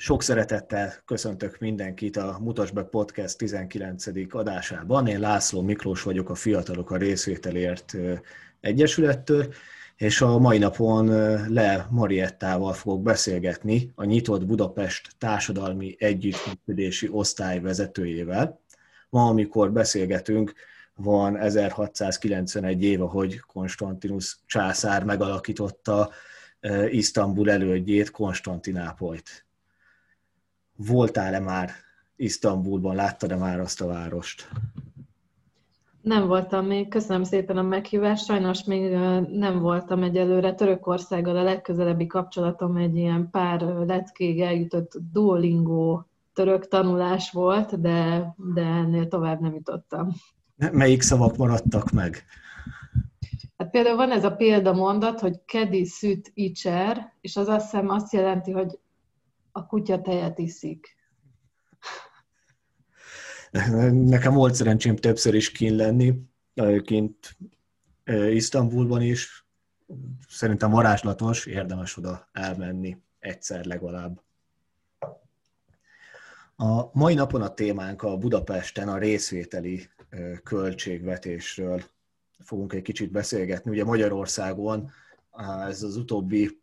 Sok szeretettel köszöntök mindenkit a Mutasd be Podcast 19. adásában. Én László Miklós vagyok a Fiatalok a Részvételért Egyesülettől, és a mai napon Le Mariettával fogok beszélgetni, a Nyitott Budapest Társadalmi Együttműködési Osztály vezetőjével. Ma, amikor beszélgetünk, van 1691 éve, hogy Konstantinus császár megalakította Isztambul elődjét, Konstantinápolyt. Voltál-e már Isztambulban, láttad-e már azt a várost? Nem voltam még, köszönöm szépen a meghívást. Sajnos még nem voltam egyelőre Törökországgal. A legközelebbi kapcsolatom egy ilyen pár leckéig eljutott Duolingo török tanulás volt, de, de ennél tovább nem jutottam. Melyik szavak maradtak meg? Hát például van ez a példamondat, hogy kedi szüt icser, és az azt hiszem azt jelenti, hogy a kutya tejet iszik. Nekem volt szerencsém többször is kín lenni, kint Isztambulban is. Szerintem varázslatos, érdemes oda elmenni egyszer legalább. A mai napon a témánk a Budapesten a részvételi költségvetésről fogunk egy kicsit beszélgetni. Ugye Magyarországon ez az utóbbi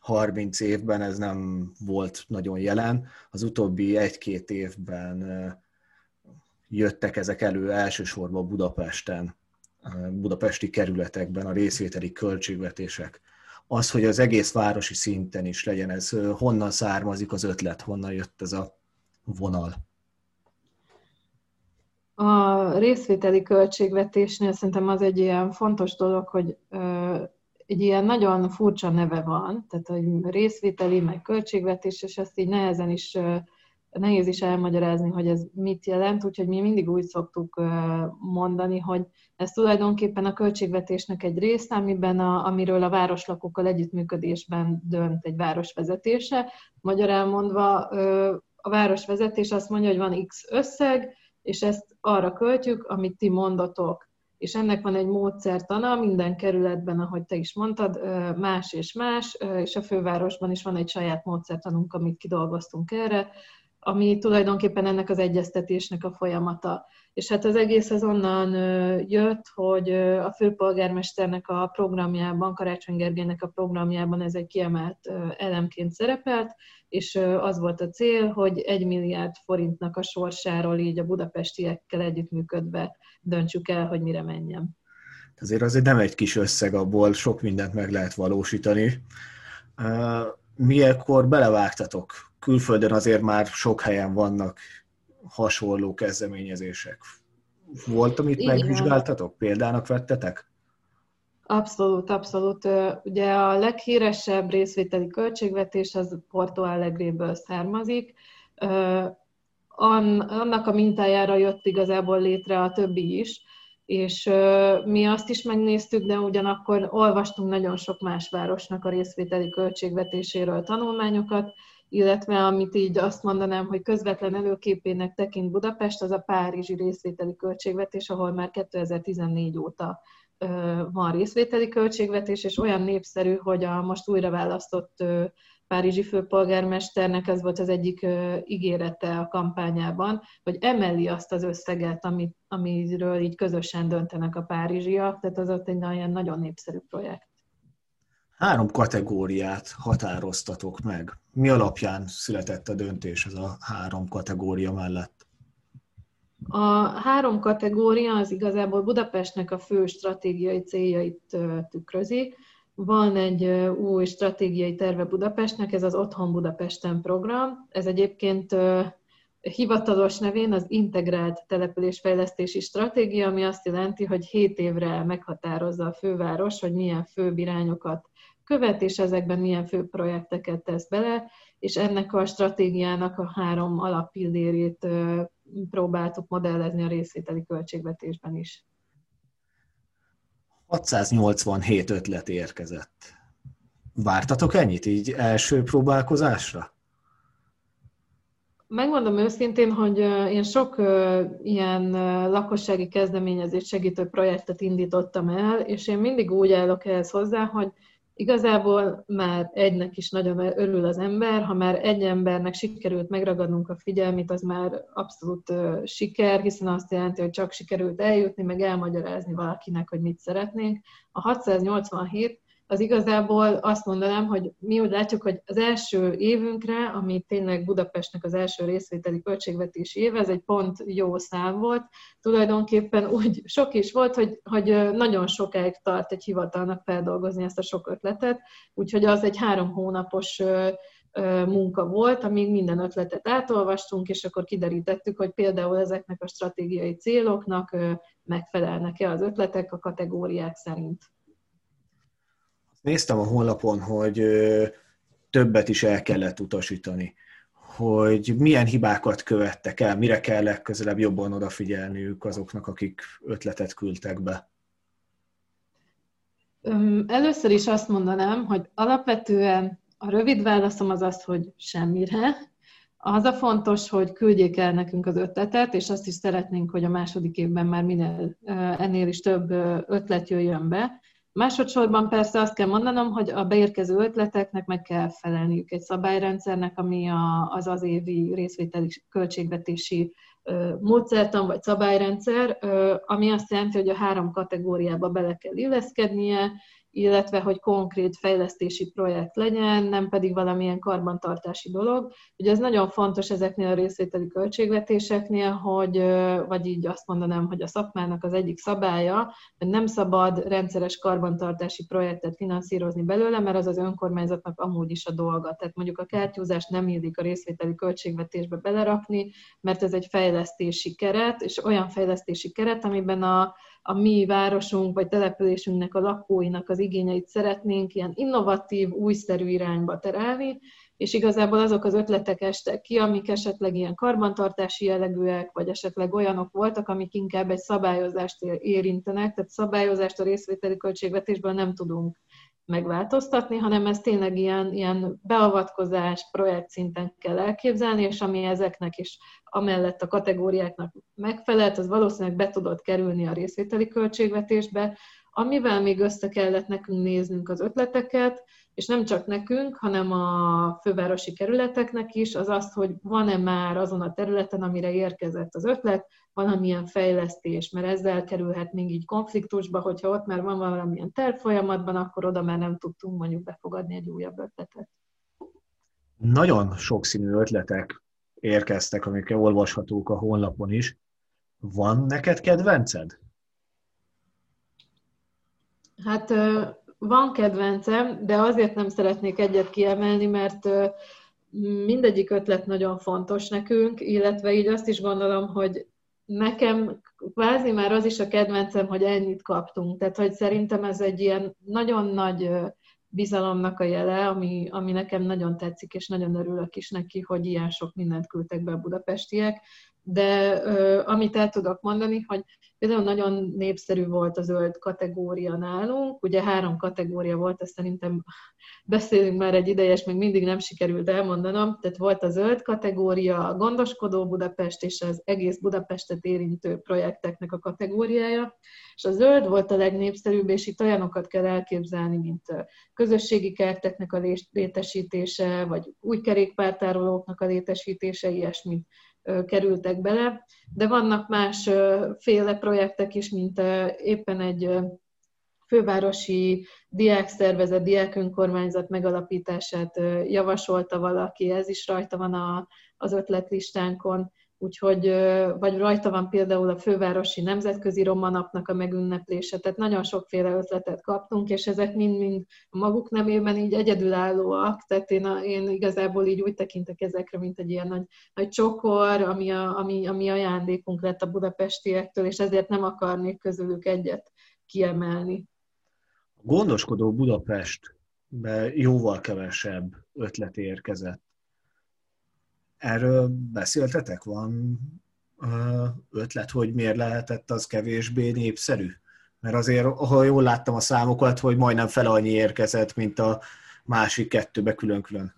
30 évben ez nem volt nagyon jelen. Az utóbbi egy-két évben jöttek ezek elő elsősorban Budapesten, budapesti kerületekben a részvételi költségvetések. Az, hogy az egész városi szinten is legyen ez, honnan származik az ötlet, honnan jött ez a vonal? A részvételi költségvetésnél szerintem az egy ilyen fontos dolog, hogy egy ilyen nagyon furcsa neve van, tehát hogy részvételi, meg költségvetés, és ezt így nehezen is, nehéz is elmagyarázni, hogy ez mit jelent, úgyhogy mi mindig úgy szoktuk mondani, hogy ez tulajdonképpen a költségvetésnek egy része, amiben a, amiről a városlakókkal együttműködésben dönt egy város vezetése. Magyar elmondva, a városvezetés azt mondja, hogy van X összeg, és ezt arra költjük, amit ti mondatok és ennek van egy módszertana minden kerületben, ahogy te is mondtad, más és más, és a fővárosban is van egy saját módszertanunk, amit kidolgoztunk erre, ami tulajdonképpen ennek az egyeztetésnek a folyamata. És hát az egész az onnan jött, hogy a főpolgármesternek a programjában, Karácsony Gergelynek a programjában ez egy kiemelt elemként szerepelt, és az volt a cél, hogy egy milliárd forintnak a sorsáról így a budapestiekkel együttműködve döntsük el, hogy mire menjen. Azért azért nem egy kis összeg, abból sok mindent meg lehet valósítani. Milyenkor belevágtatok? Külföldön azért már sok helyen vannak hasonló kezdeményezések. Volt, amit Igen. megvizsgáltatok? Példának vettetek? Abszolút, abszolút. Ugye a leghíresebb részvételi költségvetés az Porto Alegréből származik. Annak a mintájára jött igazából létre a többi is, és mi azt is megnéztük, de ugyanakkor olvastunk nagyon sok más városnak a részvételi költségvetéséről tanulmányokat, illetve amit így azt mondanám, hogy közvetlen előképének tekint Budapest, az a Párizsi részvételi költségvetés, ahol már 2014 óta van részvételi költségvetés, és olyan népszerű, hogy a most újra választott párizsi főpolgármesternek ez volt az egyik ígérete a kampányában, hogy emeli azt az összeget, amit, amiről így közösen döntenek a párizsiak, tehát az ott egy nagyon, nagyon népszerű projekt. Három kategóriát határoztatok meg. Mi alapján született a döntés ez a három kategória mellett? A három kategória az igazából Budapestnek a fő stratégiai céljait tükrözi. Van egy új stratégiai terve Budapestnek, ez az Otthon Budapesten program. Ez egyébként hivatalos nevén az Integrált Településfejlesztési Stratégia, ami azt jelenti, hogy 7 évre meghatározza a főváros, hogy milyen fő irányokat követ, és ezekben milyen fő projekteket tesz bele, és ennek a stratégiának a három alappillérét próbáltuk modellezni a részvételi költségvetésben is. 687 ötlet érkezett. Vártatok ennyit így első próbálkozásra? Megmondom őszintén, hogy én sok ilyen lakossági kezdeményezés segítő projektet indítottam el, és én mindig úgy állok ehhez hozzá, hogy Igazából már egynek is nagyon örül az ember, ha már egy embernek sikerült megragadnunk a figyelmét, az már abszolút siker, hiszen azt jelenti, hogy csak sikerült eljutni, meg elmagyarázni valakinek, hogy mit szeretnénk. A 687 az igazából azt mondanám, hogy mi úgy látjuk, hogy az első évünkre, ami tényleg Budapestnek az első részvételi költségvetési éve, ez egy pont jó szám volt. Tulajdonképpen úgy sok is volt, hogy, hogy nagyon sokáig tart egy hivatalnak feldolgozni ezt a sok ötletet, úgyhogy az egy három hónapos munka volt, amíg minden ötletet átolvastunk, és akkor kiderítettük, hogy például ezeknek a stratégiai céloknak megfelelnek-e az ötletek a kategóriák szerint. Néztem a honlapon, hogy többet is el kellett utasítani, hogy milyen hibákat követtek el, mire kell legközelebb jobban odafigyelniük azoknak, akik ötletet küldtek be. Először is azt mondanám, hogy alapvetően a rövid válaszom az az, hogy semmire. Az a fontos, hogy küldjék el nekünk az ötletet, és azt is szeretnénk, hogy a második évben már minél ennél is több ötlet jöjjön be, Másodszorban persze azt kell mondanom, hogy a beérkező ötleteknek meg kell felelniük egy szabályrendszernek, ami az az évi részvételi költségvetési módszertan vagy szabályrendszer, ami azt jelenti, hogy a három kategóriába bele kell illeszkednie, illetve hogy konkrét fejlesztési projekt legyen, nem pedig valamilyen karbantartási dolog. Ugye ez nagyon fontos ezeknél a részvételi költségvetéseknél, hogy, vagy így azt mondanám, hogy a szakmának az egyik szabálya, hogy nem szabad rendszeres karbantartási projektet finanszírozni belőle, mert az az önkormányzatnak amúgy is a dolga. Tehát mondjuk a kártyúzást nem illik a részvételi költségvetésbe belerakni, mert ez egy fejlesztési keret, és olyan fejlesztési keret, amiben a, a mi városunk vagy településünknek a lakóinak az igényeit szeretnénk ilyen innovatív, újszerű irányba terelni, és igazából azok az ötletek estek ki, amik esetleg ilyen karbantartási jellegűek, vagy esetleg olyanok voltak, amik inkább egy szabályozást érintenek, tehát szabályozást a részvételi költségvetésből nem tudunk megváltoztatni, hanem ez tényleg ilyen, ilyen beavatkozás, projekt szinten kell elképzelni, és ami ezeknek is amellett a kategóriáknak megfelelt, az valószínűleg be tudott kerülni a részvételi költségvetésbe, amivel még össze kellett nekünk néznünk az ötleteket, és nem csak nekünk, hanem a fővárosi kerületeknek is, az az, hogy van-e már azon a területen, amire érkezett az ötlet, valamilyen fejlesztés, mert ezzel kerülhet még így konfliktusba, hogyha ott már van valamilyen terv folyamatban, akkor oda már nem tudtunk mondjuk befogadni egy újabb ötletet. Nagyon sokszínű ötletek érkeztek, amik olvashatók a honlapon is. Van neked kedvenced? Hát van kedvencem, de azért nem szeretnék egyet kiemelni, mert mindegyik ötlet nagyon fontos nekünk, illetve így azt is gondolom, hogy nekem kvázi már az is a kedvencem, hogy ennyit kaptunk. Tehát, hogy szerintem ez egy ilyen nagyon nagy bizalomnak a jele, ami, ami nekem nagyon tetszik, és nagyon örülök is neki, hogy ilyen sok mindent küldtek be a budapestiek. De ö, amit el tudok mondani, hogy Például nagyon népszerű volt a zöld kategória nálunk, ugye három kategória volt, ezt szerintem beszélünk már egy ideje, és még mindig nem sikerült elmondanom, tehát volt a zöld kategória, a gondoskodó Budapest és az egész Budapestet érintő projekteknek a kategóriája, és a zöld volt a legnépszerűbb, és itt olyanokat kell elképzelni, mint közösségi kerteknek a létesítése, vagy új kerékpártárolóknak a létesítése, ilyesmit kerültek bele, de vannak más féle projektek is, mint éppen egy fővárosi diákszervezet, diákönkormányzat megalapítását javasolta valaki, ez is rajta van a, az ötletlistánkon úgyhogy vagy rajta van például a fővárosi nemzetközi romanapnak a megünneplése, tehát nagyon sokféle ötletet kaptunk, és ezek mind-mind a maguk nevében így egyedülállóak, tehát én, a, én igazából így úgy tekintek ezekre, mint egy ilyen nagy, nagy csokor, ami, a, ami, ami ajándékunk lett a budapestiektől, és ezért nem akarnék közülük egyet kiemelni. A gondoskodó Budapest jóval kevesebb ötlet érkezett Erről beszéltetek? Van ötlet, hogy miért lehetett az kevésbé népszerű? Mert azért, ha jól láttam a számokat, hogy majdnem fel annyi érkezett, mint a másik kettőbe külön-külön.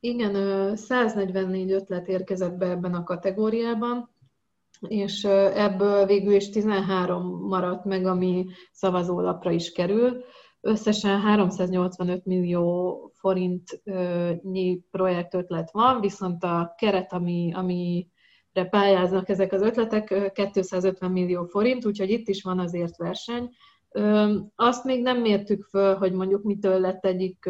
Igen, 144 ötlet érkezett be ebben a kategóriában, és ebből végül is 13 maradt meg, ami szavazólapra is kerül. Összesen 385 millió forintnyi projektötlet van, viszont a keret, ami, amire pályáznak ezek az ötletek, 250 millió forint, úgyhogy itt is van azért verseny. Azt még nem mértük föl, hogy mondjuk mitől lett egyik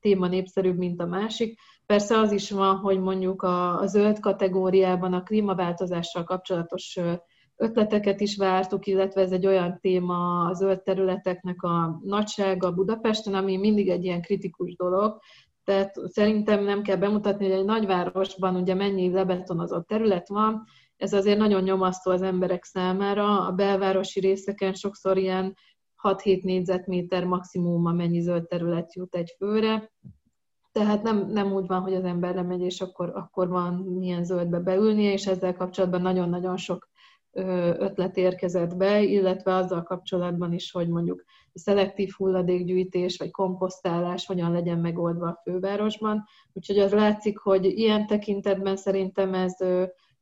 téma népszerűbb, mint a másik. Persze az is van, hogy mondjuk a, a zöld kategóriában a klímaváltozással kapcsolatos ötleteket is vártuk, illetve ez egy olyan téma a zöld területeknek a nagysága Budapesten, ami mindig egy ilyen kritikus dolog. Tehát szerintem nem kell bemutatni, hogy egy nagyvárosban ugye mennyi lebetonozott terület van, ez azért nagyon nyomasztó az emberek számára. A belvárosi részeken sokszor ilyen 6-7 négyzetméter maximum, amennyi zöld terület jut egy főre. Tehát nem, nem úgy van, hogy az ember lemegy, és akkor, akkor van milyen zöldbe beülnie, és ezzel kapcsolatban nagyon-nagyon sok ötlet érkezett be, illetve azzal kapcsolatban is, hogy mondjuk a szelektív hulladékgyűjtés vagy komposztálás hogyan legyen megoldva a fővárosban. Úgyhogy az látszik, hogy ilyen tekintetben szerintem ez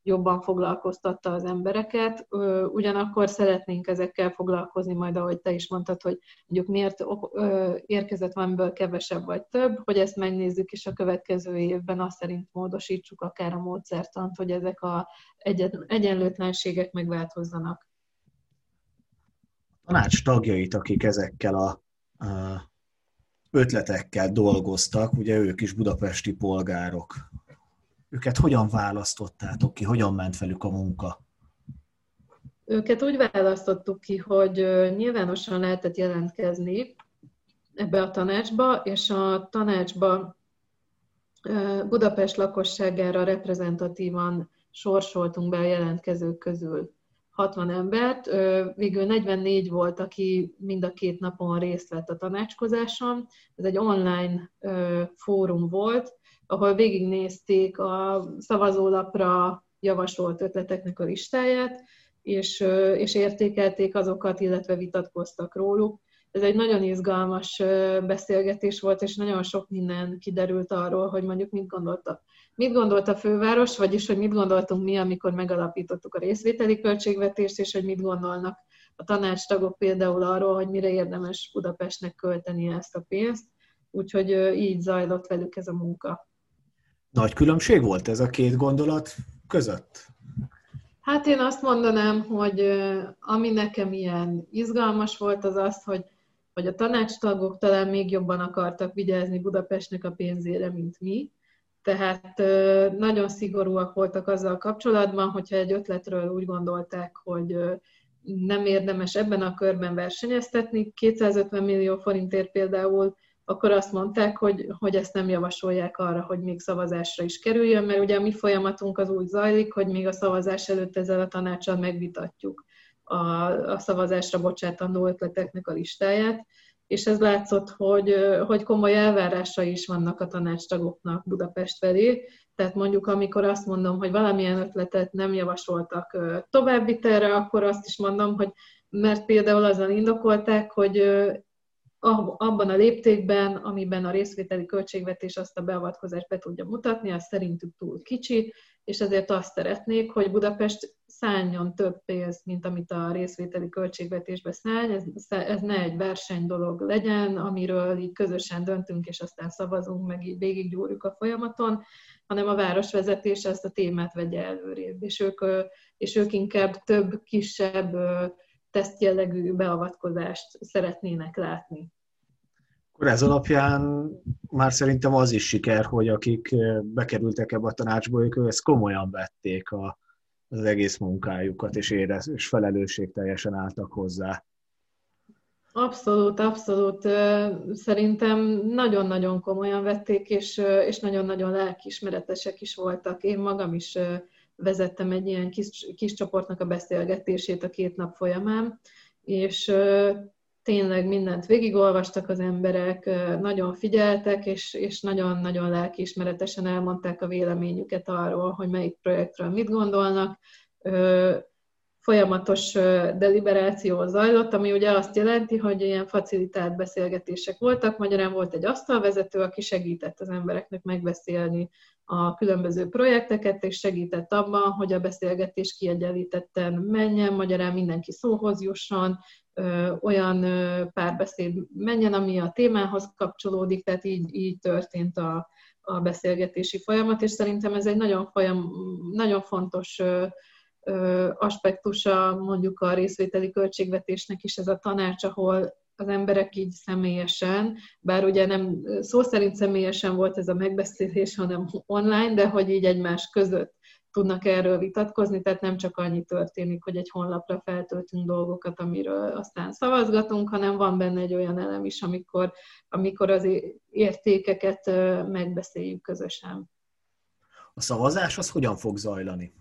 jobban foglalkoztatta az embereket. Ugyanakkor szeretnénk ezekkel foglalkozni majd, ahogy te is mondtad, hogy mondjuk miért érkezett valamiből kevesebb vagy több, hogy ezt megnézzük, és a következő évben azt szerint módosítsuk akár a módszertant, hogy ezek a egyenlőtlenségek megváltozzanak. Tanács tagjait, akik ezekkel a, a ötletekkel dolgoztak, ugye ők is budapesti polgárok őket hogyan választottátok ki, hogyan ment velük a munka? Őket úgy választottuk ki, hogy nyilvánosan lehetett jelentkezni ebbe a tanácsba, és a tanácsba Budapest lakosságára reprezentatívan sorsoltunk be a jelentkezők közül 60 embert. Végül 44 volt, aki mind a két napon részt vett a tanácskozáson. Ez egy online fórum volt, ahol végignézték a szavazólapra javasolt ötleteknek a listáját, és, és értékelték azokat, illetve vitatkoztak róluk. Ez egy nagyon izgalmas beszélgetés volt, és nagyon sok minden kiderült arról, hogy mondjuk mit gondoltak. Mit gondolt a főváros, vagyis hogy mit gondoltunk mi, amikor megalapítottuk a részvételi költségvetést, és hogy mit gondolnak a tanácstagok például arról, hogy mire érdemes Budapestnek költeni ezt a pénzt. Úgyhogy így zajlott velük ez a munka. Nagy különbség volt ez a két gondolat között? Hát én azt mondanám, hogy ami nekem ilyen izgalmas volt, az az, hogy, hogy a tanácstagok talán még jobban akartak vigyázni Budapestnek a pénzére, mint mi. Tehát nagyon szigorúak voltak azzal kapcsolatban, hogyha egy ötletről úgy gondolták, hogy nem érdemes ebben a körben versenyeztetni. 250 millió forintért például akkor azt mondták, hogy, hogy ezt nem javasolják arra, hogy még szavazásra is kerüljön, mert ugye a mi folyamatunk az úgy zajlik, hogy még a szavazás előtt ezzel a tanácsal megvitatjuk a, a szavazásra bocsátandó ötleteknek a listáját, és ez látszott, hogy, hogy komoly elvárásai is vannak a tanácstagoknak Budapest felé, tehát mondjuk amikor azt mondom, hogy valamilyen ötletet nem javasoltak továbbvitelre, akkor azt is mondom, hogy mert például azzal indokolták, hogy abban a léptékben, amiben a részvételi költségvetés azt a beavatkozást be tudja mutatni, az szerintük túl kicsi, és ezért azt szeretnék, hogy Budapest szálljon több pénzt, mint amit a részvételi költségvetésbe száll. Ez, ez ne egy verseny dolog legyen, amiről így közösen döntünk, és aztán szavazunk, meg így végiggyúrjuk a folyamaton, hanem a városvezetés ezt a témát vegye előrébb, és ők, és ők inkább több, kisebb tesztjellegű beavatkozást szeretnének látni. Akkor ez alapján már szerintem az is siker, hogy akik eh, bekerültek ebbe a tanácsba, ők ezt komolyan vették a, az egész munkájukat, és, érez, és felelősségteljesen álltak hozzá. Abszolút, abszolút. Szerintem nagyon-nagyon komolyan vették, és, és nagyon-nagyon lelkiismeretesek is voltak. Én magam is vezettem egy ilyen kis, kis csoportnak a beszélgetését a két nap folyamán, és tényleg mindent végigolvastak az emberek, nagyon figyeltek, és, és nagyon-nagyon lelkiismeretesen elmondták a véleményüket arról, hogy melyik projektről mit gondolnak. Folyamatos deliberáció zajlott, ami ugye azt jelenti, hogy ilyen facilitált beszélgetések voltak. Magyarán volt egy asztalvezető, aki segített az embereknek megbeszélni a különböző projekteket, és segített abban, hogy a beszélgetés kiegyenlítetten menjen, magyarán mindenki szóhoz jusson, olyan párbeszéd menjen, ami a témához kapcsolódik, tehát így, így történt a, a beszélgetési folyamat, és szerintem ez egy nagyon, folyam, nagyon fontos aspektusa mondjuk a részvételi költségvetésnek is ez a tanács, ahol az emberek így személyesen, bár ugye nem szó szerint személyesen volt ez a megbeszélés, hanem online, de hogy így egymás között tudnak erről vitatkozni, tehát nem csak annyi történik, hogy egy honlapra feltöltünk dolgokat, amiről aztán szavazgatunk, hanem van benne egy olyan elem is, amikor, amikor az értékeket megbeszéljük közösen. A szavazás az hogyan fog zajlani?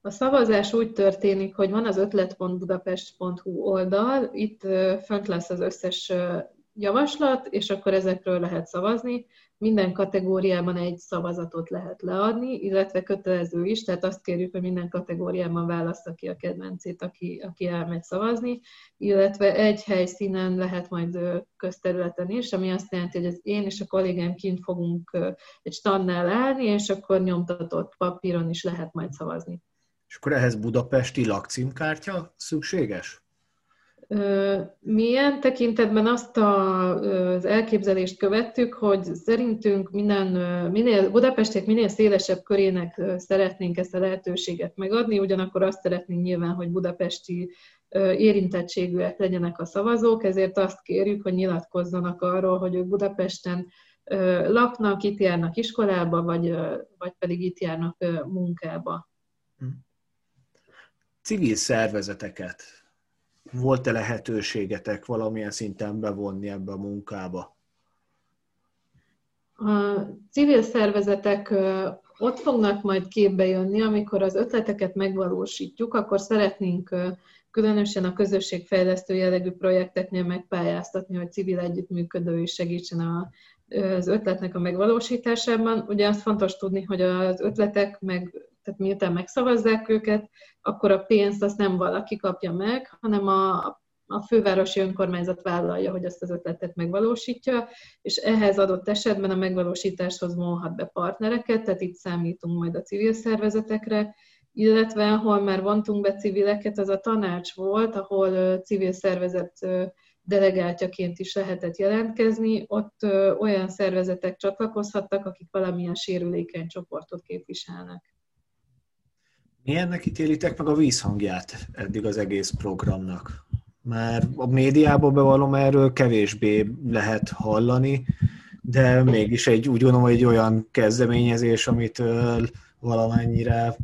A szavazás úgy történik, hogy van az ötlet.budapest.hu oldal, itt fönt lesz az összes javaslat, és akkor ezekről lehet szavazni. Minden kategóriában egy szavazatot lehet leadni, illetve kötelező is, tehát azt kérjük, hogy minden kategóriában válassza ki a kedvencét, aki, aki elmegy szavazni, illetve egy helyszínen lehet majd közterületen is, ami azt jelenti, hogy az én és a kollégám kint fogunk egy standnál állni, és akkor nyomtatott papíron is lehet majd szavazni. És akkor ehhez budapesti lakcímkártya szükséges? Milyen tekintetben azt a, az elképzelést követtük, hogy szerintünk minden, minél, Budapestek minél szélesebb körének szeretnénk ezt a lehetőséget megadni, ugyanakkor azt szeretnénk nyilván, hogy budapesti érintettségűek legyenek a szavazók, ezért azt kérjük, hogy nyilatkozzanak arról, hogy ők Budapesten laknak, itt járnak iskolába, vagy, vagy pedig itt járnak munkába. Hm. Civil szervezeteket volt-e lehetőségetek valamilyen szinten bevonni ebbe a munkába? A civil szervezetek ott fognak majd képbe jönni, amikor az ötleteket megvalósítjuk, akkor szeretnénk különösen a közösségfejlesztő jellegű projekteknél megpályáztatni, hogy civil együttműködő is segítsen a, az ötletnek a megvalósításában. Ugye azt fontos tudni, hogy az ötletek meg tehát miután megszavazzák őket, akkor a pénzt azt nem valaki kapja meg, hanem a, a fővárosi önkormányzat vállalja, hogy ezt az ötletet megvalósítja, és ehhez adott esetben a megvalósításhoz vonhat be partnereket, tehát itt számítunk majd a civil szervezetekre, illetve ahol már vontunk be civileket, az a tanács volt, ahol civil szervezet delegáltjaként is lehetett jelentkezni, ott olyan szervezetek csatlakozhattak, akik valamilyen sérülékeny csoportot képviselnek. Milyennek ítélitek meg a vízhangját eddig az egész programnak? Már a médiában bevallom erről kevésbé lehet hallani, de mégis egy, úgy gondolom, egy olyan kezdeményezés, amit valamennyire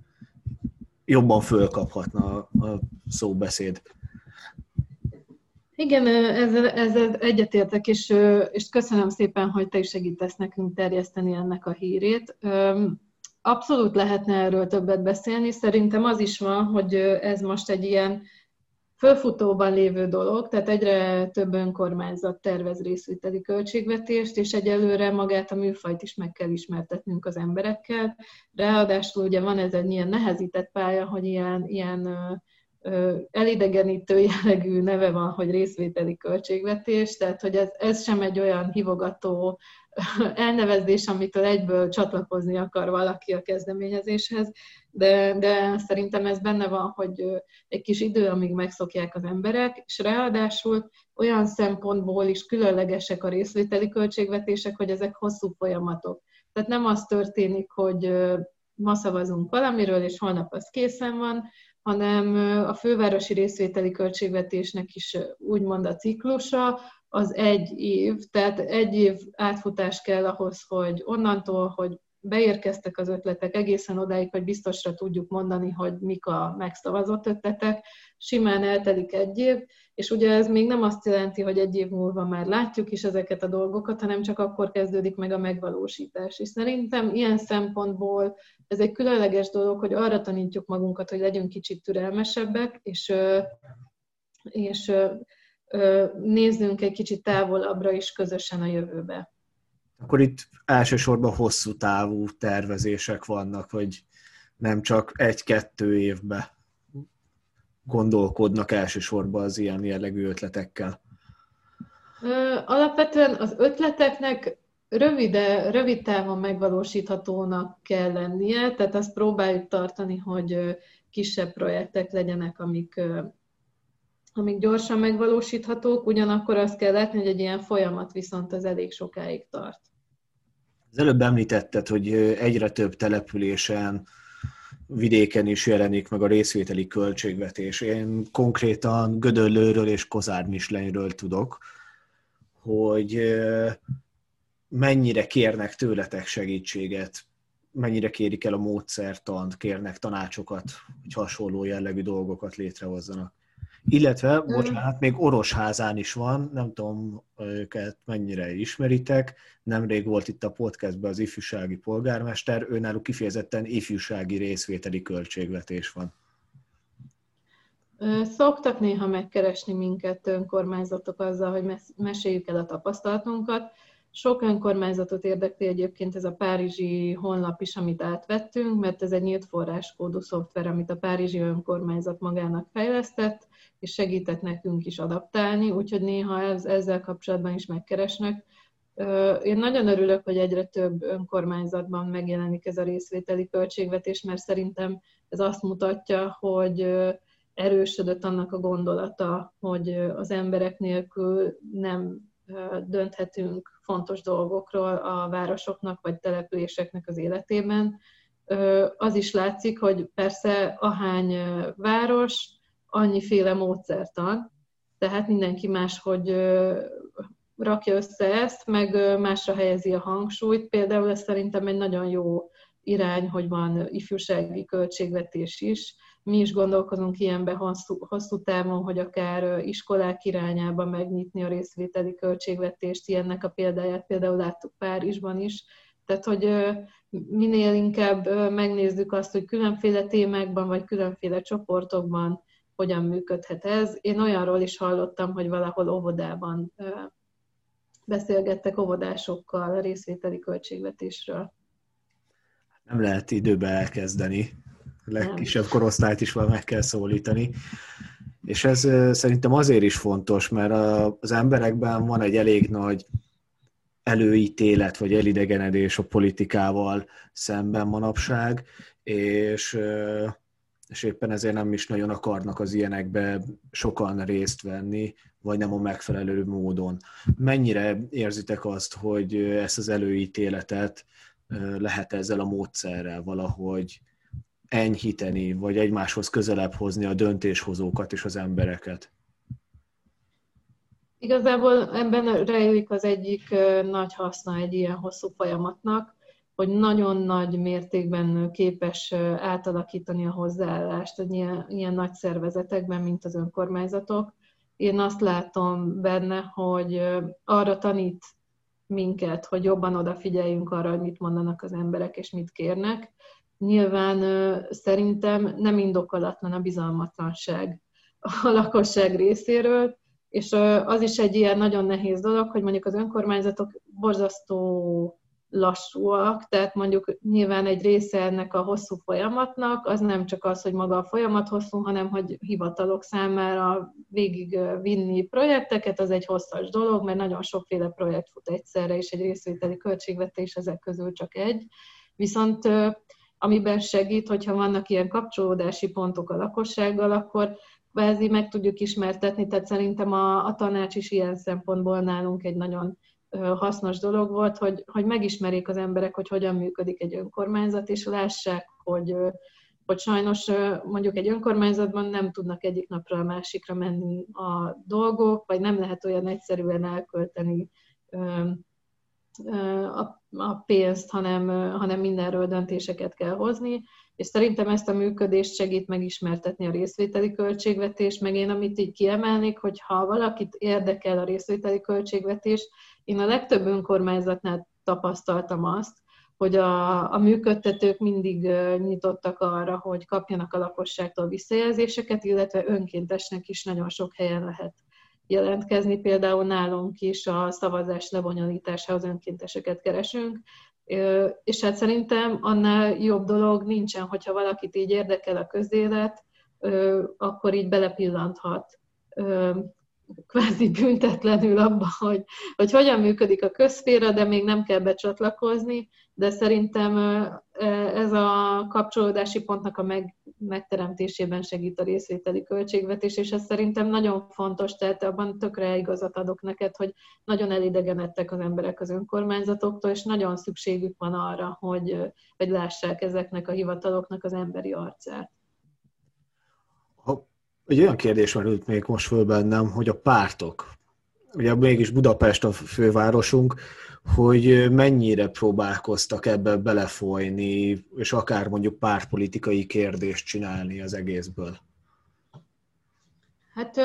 jobban fölkaphatna a szóbeszéd. Igen, ezzel, ezzel egyetértek, és, és köszönöm szépen, hogy te is segítesz nekünk terjeszteni ennek a hírét. Abszolút lehetne erről többet beszélni. Szerintem az is van, hogy ez most egy ilyen fölfutóban lévő dolog, tehát egyre több önkormányzat tervez részvételi költségvetést, és egyelőre magát a műfajt is meg kell ismertetnünk az emberekkel. Ráadásul ugye van ez egy ilyen nehezített pálya, hogy ilyen, ilyen elidegenítő jellegű neve van, hogy részvételi költségvetés, tehát hogy ez, ez sem egy olyan hivogató elnevezés, amitől egyből csatlakozni akar valaki a kezdeményezéshez, de, de szerintem ez benne van, hogy egy kis idő, amíg megszokják az emberek, és ráadásul olyan szempontból is különlegesek a részvételi költségvetések, hogy ezek hosszú folyamatok. Tehát nem az történik, hogy ma szavazunk valamiről, és holnap az készen van, hanem a fővárosi részvételi költségvetésnek is úgymond a ciklusa, az egy év, tehát egy év átfutás kell ahhoz, hogy onnantól, hogy beérkeztek az ötletek egészen odáig, hogy biztosra tudjuk mondani, hogy mik a megszavazott ötletek, simán eltelik egy év, és ugye ez még nem azt jelenti, hogy egy év múlva már látjuk is ezeket a dolgokat, hanem csak akkor kezdődik meg a megvalósítás. És szerintem ilyen szempontból ez egy különleges dolog, hogy arra tanítjuk magunkat, hogy legyünk kicsit türelmesebbek, és, és nézzünk egy kicsit távolabbra is közösen a jövőbe. Akkor itt elsősorban hosszú távú tervezések vannak, hogy nem csak egy-kettő évbe gondolkodnak elsősorban az ilyen jellegű ötletekkel. Alapvetően az ötleteknek rövide, rövid távon megvalósíthatónak kell lennie, tehát azt próbáljuk tartani, hogy kisebb projektek legyenek, amik amik gyorsan megvalósíthatók, ugyanakkor azt kell látni, hogy egy ilyen folyamat viszont az elég sokáig tart. Az előbb említetted, hogy egyre több településen, vidéken is jelenik meg a részvételi költségvetés. Én konkrétan Gödöllőről és Kozár Mislenyről tudok, hogy mennyire kérnek tőletek segítséget, mennyire kérik el a módszertant, kérnek tanácsokat, hogy hasonló jellegű dolgokat létrehozzanak. Illetve, bocsánat, még Orosházán is van, nem tudom őket mennyire ismeritek, nemrég volt itt a podcastben az ifjúsági polgármester, őnáluk kifejezetten ifjúsági részvételi költségvetés van. Szoktak néha megkeresni minket önkormányzatok azzal, hogy meséljük el a tapasztalatunkat. Sok önkormányzatot érdekli egyébként ez a párizsi honlap is, amit átvettünk, mert ez egy nyílt forráskódú szoftver, amit a párizsi önkormányzat magának fejlesztett, és segített nekünk is adaptálni, úgyhogy néha ez, ezzel kapcsolatban is megkeresnek. Én nagyon örülök, hogy egyre több önkormányzatban megjelenik ez a részvételi költségvetés, mert szerintem ez azt mutatja, hogy erősödött annak a gondolata, hogy az emberek nélkül nem dönthetünk fontos dolgokról a városoknak vagy településeknek az életében. Az is látszik, hogy persze ahány város, annyiféle módszertan, tehát mindenki máshogy rakja össze ezt, meg másra helyezi a hangsúlyt. Például ez szerintem egy nagyon jó irány, hogy van ifjúsági költségvetés is. Mi is gondolkozunk ilyenbe hosszú, hosszú távon, hogy akár iskolák irányába megnyitni a részvételi költségvetést. Ilyennek a példáját például láttuk Párizsban is. Tehát, hogy minél inkább megnézzük azt, hogy különféle témákban vagy különféle csoportokban hogyan működhet ez. Én olyanról is hallottam, hogy valahol óvodában beszélgettek óvodásokkal a részvételi költségvetésről. Nem lehet időbe elkezdeni. Legkisebb korosztályt is meg kell szólítani. És ez szerintem azért is fontos, mert az emberekben van egy elég nagy előítélet vagy elidegenedés a politikával szemben manapság, és és éppen ezért nem is nagyon akarnak az ilyenekbe sokan részt venni, vagy nem a megfelelő módon. Mennyire érzitek azt, hogy ezt az előítéletet lehet ezzel a módszerrel valahogy enyhíteni, vagy egymáshoz közelebb hozni a döntéshozókat és az embereket? Igazából ebben rejlik az egyik nagy haszna egy ilyen hosszú folyamatnak, hogy nagyon nagy mértékben képes átalakítani a hozzáállást hogy ilyen, ilyen nagy szervezetekben, mint az önkormányzatok. Én azt látom benne, hogy arra tanít minket, hogy jobban odafigyeljünk arra, hogy mit mondanak az emberek és mit kérnek. Nyilván szerintem nem indokolatlan a bizalmatlanság a lakosság részéről, és az is egy ilyen nagyon nehéz dolog, hogy mondjuk az önkormányzatok borzasztó lassúak, tehát mondjuk nyilván egy része ennek a hosszú folyamatnak, az nem csak az, hogy maga a folyamat hosszú, hanem hogy hivatalok számára végig vinni projekteket, az egy hosszas dolog, mert nagyon sokféle projekt fut egyszerre, és egy részvételi költségvetés ezek közül csak egy. Viszont amiben segít, hogyha vannak ilyen kapcsolódási pontok a lakossággal, akkor kvázi meg tudjuk ismertetni, tehát szerintem a, a tanács is ilyen szempontból nálunk egy nagyon hasznos dolog volt, hogy, hogy megismerjék az emberek, hogy hogyan működik egy önkormányzat, és lássák, hogy, hogy sajnos mondjuk egy önkormányzatban nem tudnak egyik napra a másikra menni a dolgok, vagy nem lehet olyan egyszerűen elkölteni a, a pénzt, hanem, hanem mindenről döntéseket kell hozni, és szerintem ezt a működést segít megismertetni a részvételi költségvetés, meg én amit így kiemelnék, hogy ha valakit érdekel a részvételi költségvetés, én a legtöbb önkormányzatnál tapasztaltam azt, hogy a, a működtetők mindig nyitottak arra, hogy kapjanak a lakosságtól visszajelzéseket, illetve önkéntesnek is nagyon sok helyen lehet jelentkezni. Például nálunk is a szavazás lebonyolításához önkénteseket keresünk, és hát szerintem annál jobb dolog nincsen, hogyha valakit így érdekel a közélet, akkor így belepillanthat kvázi büntetlenül abba, hogy, hogy hogyan működik a közféra, de még nem kell becsatlakozni, de szerintem ez a kapcsolódási pontnak a meg, megteremtésében segít a részvételi költségvetés, és ez szerintem nagyon fontos, tehát abban tökre igazat adok neked, hogy nagyon elidegenedtek az emberek az önkormányzatoktól, és nagyon szükségük van arra, hogy, hogy lássák ezeknek a hivataloknak az emberi arcát. Egy olyan kérdés merült még most föl bennem, hogy a pártok, ugye mégis Budapest a fővárosunk, hogy mennyire próbálkoztak ebbe belefolyni, és akár mondjuk pártpolitikai kérdést csinálni az egészből? Hát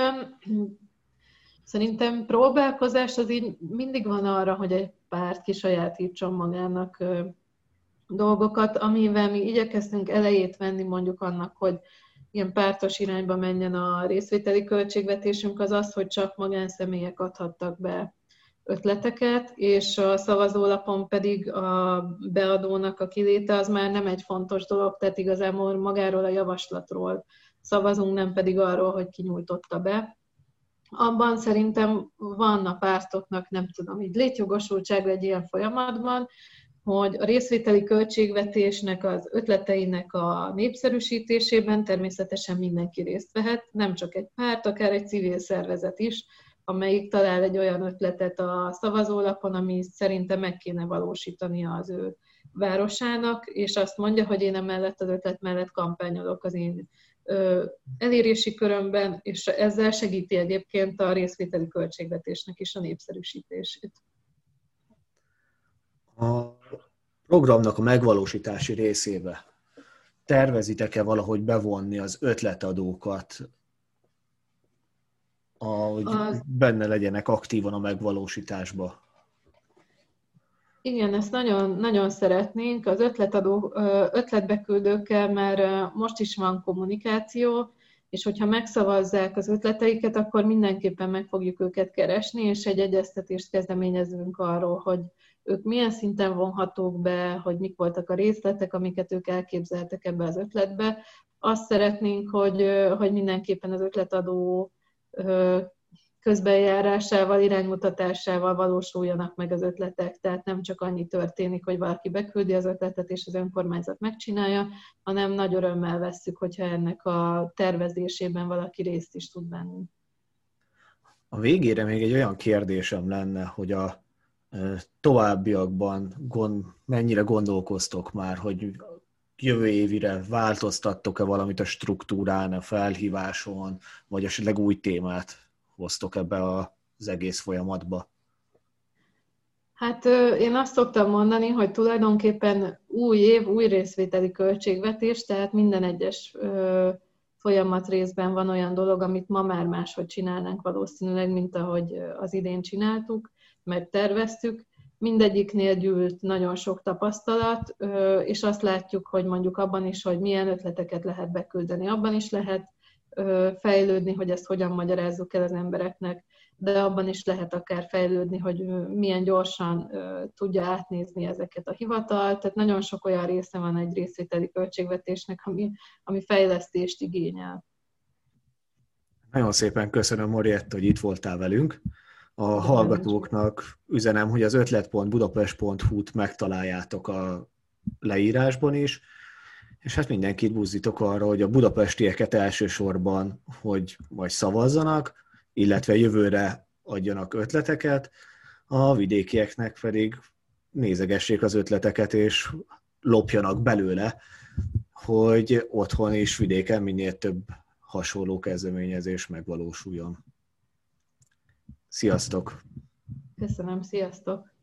szerintem próbálkozás az így mindig van arra, hogy egy párt kisajátítson magának dolgokat, amivel mi igyekeztünk elejét venni mondjuk annak, hogy ilyen pártos irányba menjen a részvételi költségvetésünk, az az, hogy csak magánszemélyek adhattak be ötleteket, és a szavazólapon pedig a beadónak a kiléte az már nem egy fontos dolog, tehát igazából magáról a javaslatról szavazunk, nem pedig arról, hogy ki nyújtotta be. Abban szerintem van a pártoknak, nem tudom, így létjogosultság egy ilyen folyamatban, hogy a részvételi költségvetésnek az ötleteinek a népszerűsítésében természetesen mindenki részt vehet, nem csak egy párt, akár egy civil szervezet is, amelyik talál egy olyan ötletet a szavazólapon, ami szerintem meg kéne valósítani az ő városának, és azt mondja, hogy én emellett az ötlet mellett kampányolok az én elérési körömben, és ezzel segíti egyébként a részvételi költségvetésnek is a népszerűsítését. A programnak a megvalósítási részébe tervezitek-e valahogy bevonni az ötletadókat hogy az... benne legyenek aktívan a megvalósításba. Igen, ezt nagyon, nagyon szeretnénk. Az ötletadó, ötletbeküldőkkel már most is van kommunikáció, és hogyha megszavazzák az ötleteiket, akkor mindenképpen meg fogjuk őket keresni, és egy egyeztetést kezdeményezünk arról, hogy ők milyen szinten vonhatók be, hogy mik voltak a részletek, amiket ők elképzeltek ebbe az ötletbe. Azt szeretnénk, hogy, hogy mindenképpen az ötletadó közbenjárásával, iránymutatásával valósuljanak meg az ötletek. Tehát nem csak annyi történik, hogy valaki beküldi az ötletet, és az önkormányzat megcsinálja, hanem nagy örömmel vesszük, hogyha ennek a tervezésében valaki részt is tud venni. A végére még egy olyan kérdésem lenne, hogy a továbbiakban gond, mennyire gondolkoztok már, hogy jövő évire változtattok-e valamit a struktúrán, a felhíváson, vagy esetleg új témát hoztok ebbe az egész folyamatba? Hát én azt szoktam mondani, hogy tulajdonképpen új év, új részvételi költségvetés, tehát minden egyes folyamat részben van olyan dolog, amit ma már máshogy csinálnánk valószínűleg, mint ahogy az idén csináltuk, mert terveztük mindegyiknél gyűlt nagyon sok tapasztalat, és azt látjuk, hogy mondjuk abban is, hogy milyen ötleteket lehet beküldeni, abban is lehet fejlődni, hogy ezt hogyan magyarázzuk el az embereknek, de abban is lehet akár fejlődni, hogy milyen gyorsan tudja átnézni ezeket a hivatal. Tehát nagyon sok olyan része van egy részvételi költségvetésnek, ami, ami fejlesztést igényel. Nagyon szépen köszönöm, Moriett, hogy itt voltál velünk a hallgatóknak üzenem, hogy az ötlet.budapest.hu-t megtaláljátok a leírásban is, és hát mindenkit buzdítok arra, hogy a budapestieket elsősorban, hogy majd szavazzanak, illetve jövőre adjanak ötleteket, a vidékieknek pedig nézegessék az ötleteket, és lopjanak belőle, hogy otthon és vidéken minél több hasonló kezdeményezés megvalósuljon. Sziasztok! Köszönöm, sziasztok!